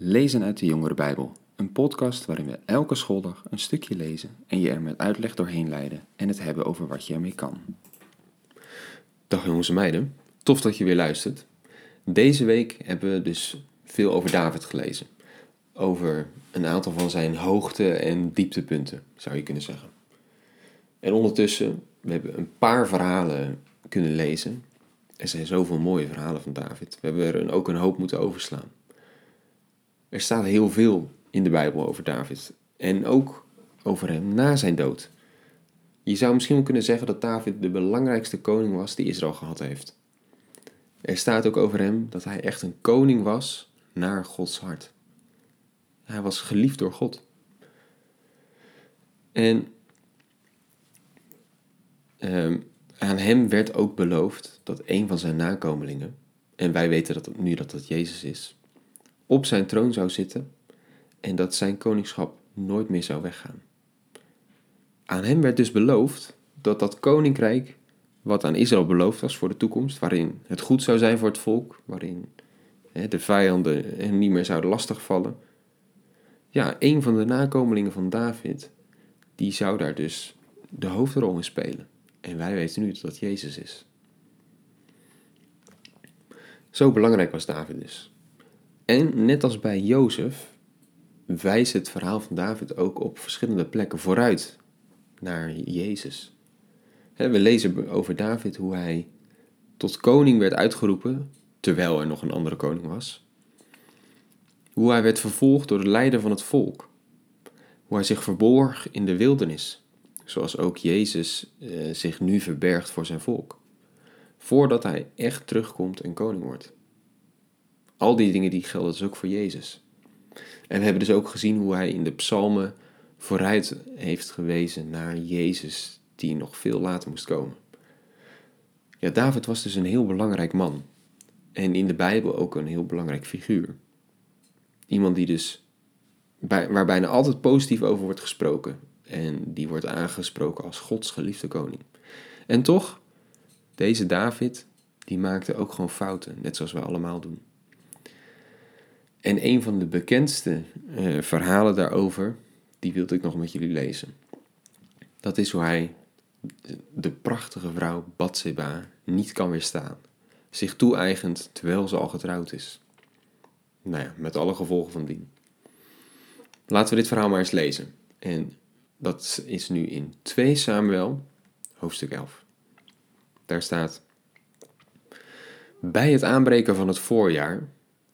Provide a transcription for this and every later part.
Lezen uit de Jongere Bijbel, een podcast waarin we elke schooldag een stukje lezen en je er met uitleg doorheen leiden en het hebben over wat je ermee kan. Dag jongens en meiden, tof dat je weer luistert. Deze week hebben we dus veel over David gelezen. Over een aantal van zijn hoogte- en dieptepunten, zou je kunnen zeggen. En ondertussen, we hebben een paar verhalen kunnen lezen. Er zijn zoveel mooie verhalen van David. We hebben er ook een hoop moeten overslaan. Er staat heel veel in de Bijbel over David. En ook over hem na zijn dood. Je zou misschien wel kunnen zeggen dat David de belangrijkste koning was die Israël gehad heeft. Er staat ook over hem dat hij echt een koning was naar Gods hart. Hij was geliefd door God. En um, aan hem werd ook beloofd dat een van zijn nakomelingen, en wij weten dat nu dat dat Jezus is, op zijn troon zou zitten en dat zijn koningschap nooit meer zou weggaan. Aan hem werd dus beloofd dat dat koninkrijk, wat aan Israël beloofd was voor de toekomst, waarin het goed zou zijn voor het volk, waarin hè, de vijanden hem niet meer zouden lastigvallen, ja, een van de nakomelingen van David, die zou daar dus de hoofdrol in spelen. En wij weten nu dat dat Jezus is. Zo belangrijk was David dus. En net als bij Jozef wijst het verhaal van David ook op verschillende plekken vooruit naar Jezus. We lezen over David hoe hij tot koning werd uitgeroepen, terwijl er nog een andere koning was. Hoe hij werd vervolgd door de leider van het volk. Hoe hij zich verborg in de wildernis, zoals ook Jezus eh, zich nu verbergt voor zijn volk. Voordat hij echt terugkomt en koning wordt. Al die dingen die gelden dus ook voor Jezus. En we hebben dus ook gezien hoe hij in de psalmen vooruit heeft gewezen naar Jezus die nog veel later moest komen. Ja, David was dus een heel belangrijk man. En in de Bijbel ook een heel belangrijk figuur. Iemand die dus, bij, waar bijna altijd positief over wordt gesproken. En die wordt aangesproken als Gods geliefde koning. En toch, deze David, die maakte ook gewoon fouten, net zoals wij allemaal doen. En een van de bekendste uh, verhalen daarover, die wilde ik nog met jullie lezen. Dat is hoe hij de prachtige vrouw Bathseba niet kan weerstaan. Zich toe-eigent terwijl ze al getrouwd is. Nou ja, met alle gevolgen van dien. Laten we dit verhaal maar eens lezen. En dat is nu in 2 Samuel, hoofdstuk 11. Daar staat: Bij het aanbreken van het voorjaar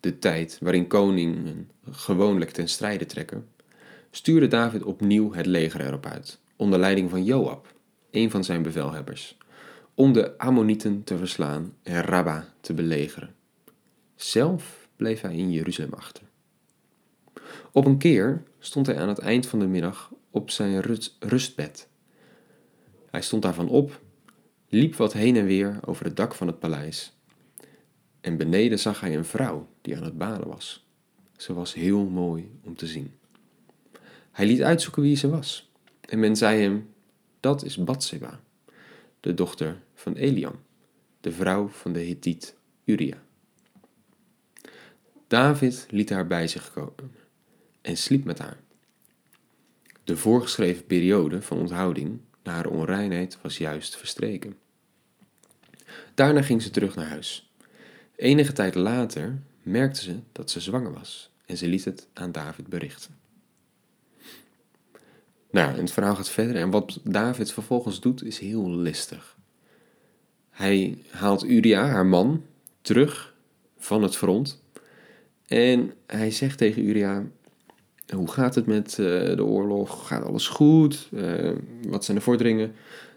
de tijd waarin koningen gewoonlijk ten strijde trekken, stuurde David opnieuw het leger erop uit, onder leiding van Joab, een van zijn bevelhebbers, om de Ammonieten te verslaan en Rabba te belegeren. Zelf bleef hij in Jeruzalem achter. Op een keer stond hij aan het eind van de middag op zijn rustbed. Hij stond daarvan op, liep wat heen en weer over het dak van het paleis en beneden zag hij een vrouw die aan het baden was. Ze was heel mooi om te zien. Hij liet uitzoeken wie ze was. En men zei hem, dat is Batseba, de dochter van Eliam, de vrouw van de Hittiet Uria. David liet haar bij zich komen en sliep met haar. De voorgeschreven periode van onthouding na haar onreinheid was juist verstreken. Daarna ging ze terug naar huis Enige tijd later merkte ze dat ze zwanger was en ze liet het aan David berichten. Nou, het verhaal gaat verder en wat David vervolgens doet is heel listig. Hij haalt Uria, haar man, terug van het front en hij zegt tegen Uria: Hoe gaat het met uh, de oorlog? Gaat alles goed? Uh, wat zijn de vorderingen?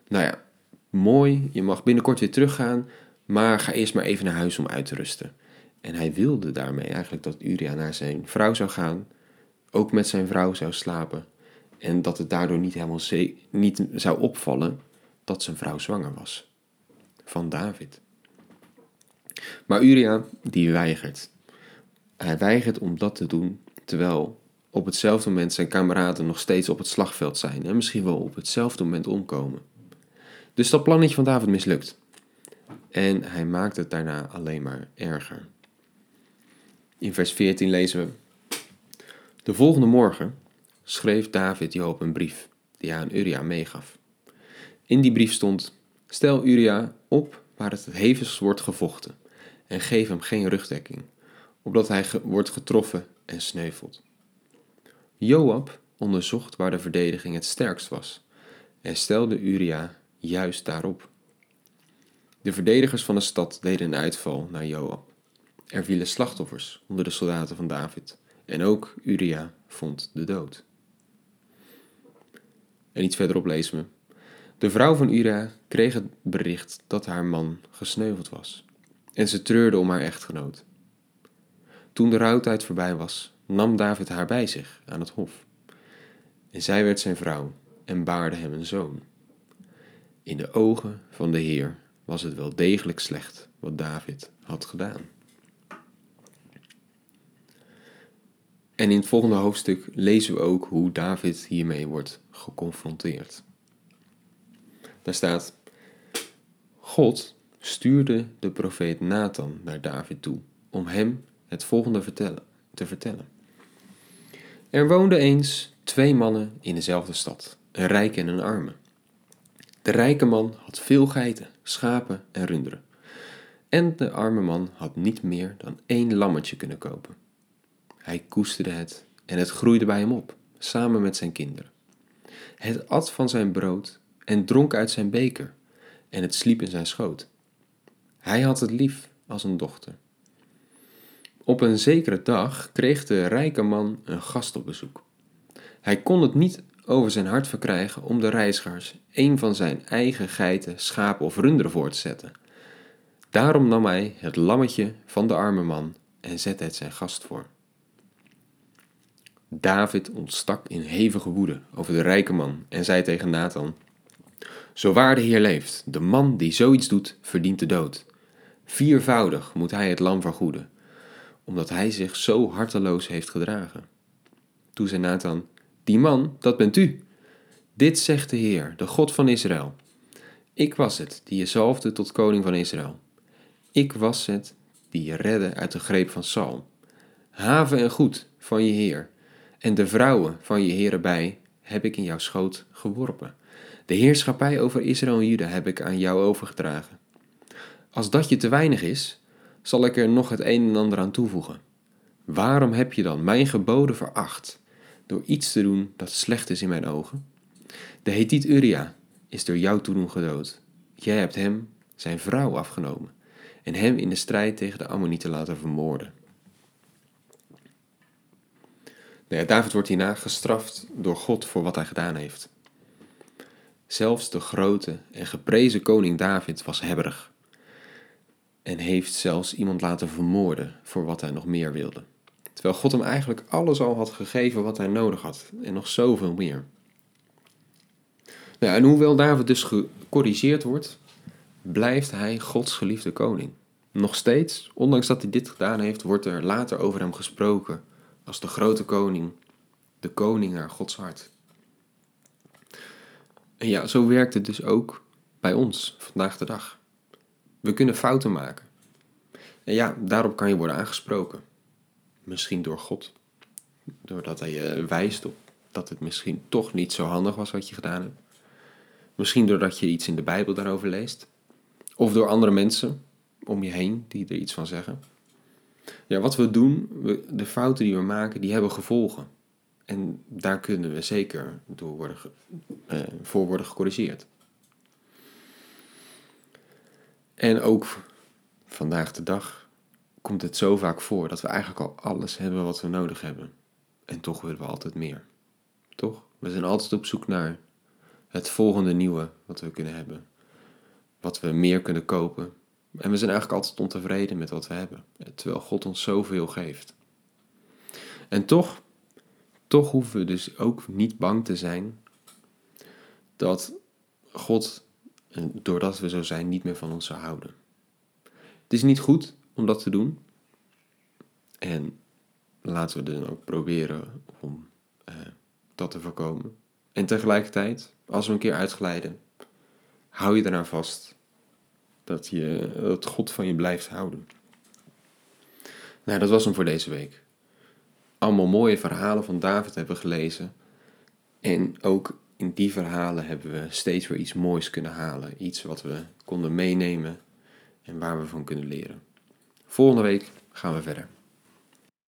Nou ja, mooi, je mag binnenkort weer teruggaan. Maar ga eerst maar even naar huis om uit te rusten. En hij wilde daarmee eigenlijk dat Uria naar zijn vrouw zou gaan, ook met zijn vrouw zou slapen. En dat het daardoor niet helemaal niet zou opvallen dat zijn vrouw zwanger was. Van David. Maar Uria, die weigert. Hij weigert om dat te doen, terwijl op hetzelfde moment zijn kameraden nog steeds op het slagveld zijn en misschien wel op hetzelfde moment omkomen. Dus dat plannetje van David mislukt. En hij maakt het daarna alleen maar erger. In vers 14 lezen we: De volgende morgen schreef David Joab een brief die hij aan Uria meegaf. In die brief stond: Stel Uria op waar het het hevigst wordt gevochten en geef hem geen rugdekking, opdat hij wordt getroffen en sneuvelt. Joab onderzocht waar de verdediging het sterkst was en stelde Uria juist daarop. De verdedigers van de stad deden een uitval naar Joab. Er vielen slachtoffers onder de soldaten van David en ook Uria vond de dood. En iets verderop lezen we. De vrouw van Uria kreeg het bericht dat haar man gesneuveld was. En ze treurde om haar echtgenoot. Toen de rouwtijd voorbij was, nam David haar bij zich aan het hof. En zij werd zijn vrouw en baarde hem een zoon. In de ogen van de Heer was het wel degelijk slecht wat David had gedaan. En in het volgende hoofdstuk lezen we ook hoe David hiermee wordt geconfronteerd. Daar staat: God stuurde de profeet Nathan naar David toe om hem het volgende te vertellen. Er woonden eens twee mannen in dezelfde stad, een rijke en een arme. De rijke man had veel geiten, schapen en runderen. En de arme man had niet meer dan één lammetje kunnen kopen. Hij koesterde het en het groeide bij hem op, samen met zijn kinderen. Het at van zijn brood en dronk uit zijn beker, en het sliep in zijn schoot. Hij had het lief als een dochter. Op een zekere dag kreeg de rijke man een gast op bezoek. Hij kon het niet over zijn hart verkrijgen om de reizigers een van zijn eigen geiten, schapen of runderen voor te zetten. Daarom nam hij het lammetje van de arme man en zette het zijn gast voor. David ontstak in hevige woede over de rijke man en zei tegen Nathan: Zo waar de Heer leeft, de man die zoiets doet, verdient de dood. Viervoudig moet hij het lam vergoeden, omdat hij zich zo harteloos heeft gedragen. Toen zei Nathan: Die man, dat bent u. Dit zegt de Heer, de God van Israël. Ik was het die je zalfde tot koning van Israël. Ik was het die je redde uit de greep van Saul. Haven en goed van je Heer en de vrouwen van je heren bij heb ik in jouw schoot geworpen. De heerschappij over Israël en Juda heb ik aan jou overgedragen. Als dat je te weinig is, zal ik er nog het een en ander aan toevoegen. Waarom heb je dan mijn geboden veracht door iets te doen dat slecht is in mijn ogen? De Hethiet Uria is door jou toedoen gedood. Jij hebt hem zijn vrouw afgenomen en hem in de strijd tegen de Ammonieten laten vermoorden. Nou David wordt hierna gestraft door God voor wat hij gedaan heeft. Zelfs de grote en geprezen koning David was hebberig en heeft zelfs iemand laten vermoorden voor wat hij nog meer wilde. Terwijl God hem eigenlijk alles al had gegeven wat hij nodig had en nog zoveel meer. Nou, en hoewel David dus gecorrigeerd wordt, blijft hij Gods geliefde koning. Nog steeds, ondanks dat hij dit gedaan heeft, wordt er later over hem gesproken als de grote koning, de koning naar Gods hart. En ja, zo werkt het dus ook bij ons vandaag de dag. We kunnen fouten maken. En ja, daarop kan je worden aangesproken. Misschien door God. Doordat hij je wijst op dat het misschien toch niet zo handig was wat je gedaan hebt. Misschien doordat je iets in de Bijbel daarover leest. Of door andere mensen om je heen die er iets van zeggen. Ja, wat we doen, de fouten die we maken, die hebben gevolgen. En daar kunnen we zeker door worden, uh, voor worden gecorrigeerd. En ook vandaag de dag komt het zo vaak voor dat we eigenlijk al alles hebben wat we nodig hebben. En toch willen we altijd meer. Toch? We zijn altijd op zoek naar het volgende nieuwe wat we kunnen hebben. Wat we meer kunnen kopen, en we zijn eigenlijk altijd ontevreden met wat we hebben, terwijl God ons zoveel geeft. En toch, toch hoeven we dus ook niet bang te zijn dat God, doordat we zo zijn, niet meer van ons zou houden. Het is niet goed om dat te doen. En laten we dan ook proberen om eh, dat te voorkomen. En tegelijkertijd, als we een keer uitglijden, hou je eraan vast dat, je, dat God van je blijft houden. Nou, dat was hem voor deze week. allemaal mooie verhalen van David hebben gelezen. En ook in die verhalen hebben we steeds weer iets moois kunnen halen. Iets wat we konden meenemen en waar we van kunnen leren. Volgende week gaan we verder.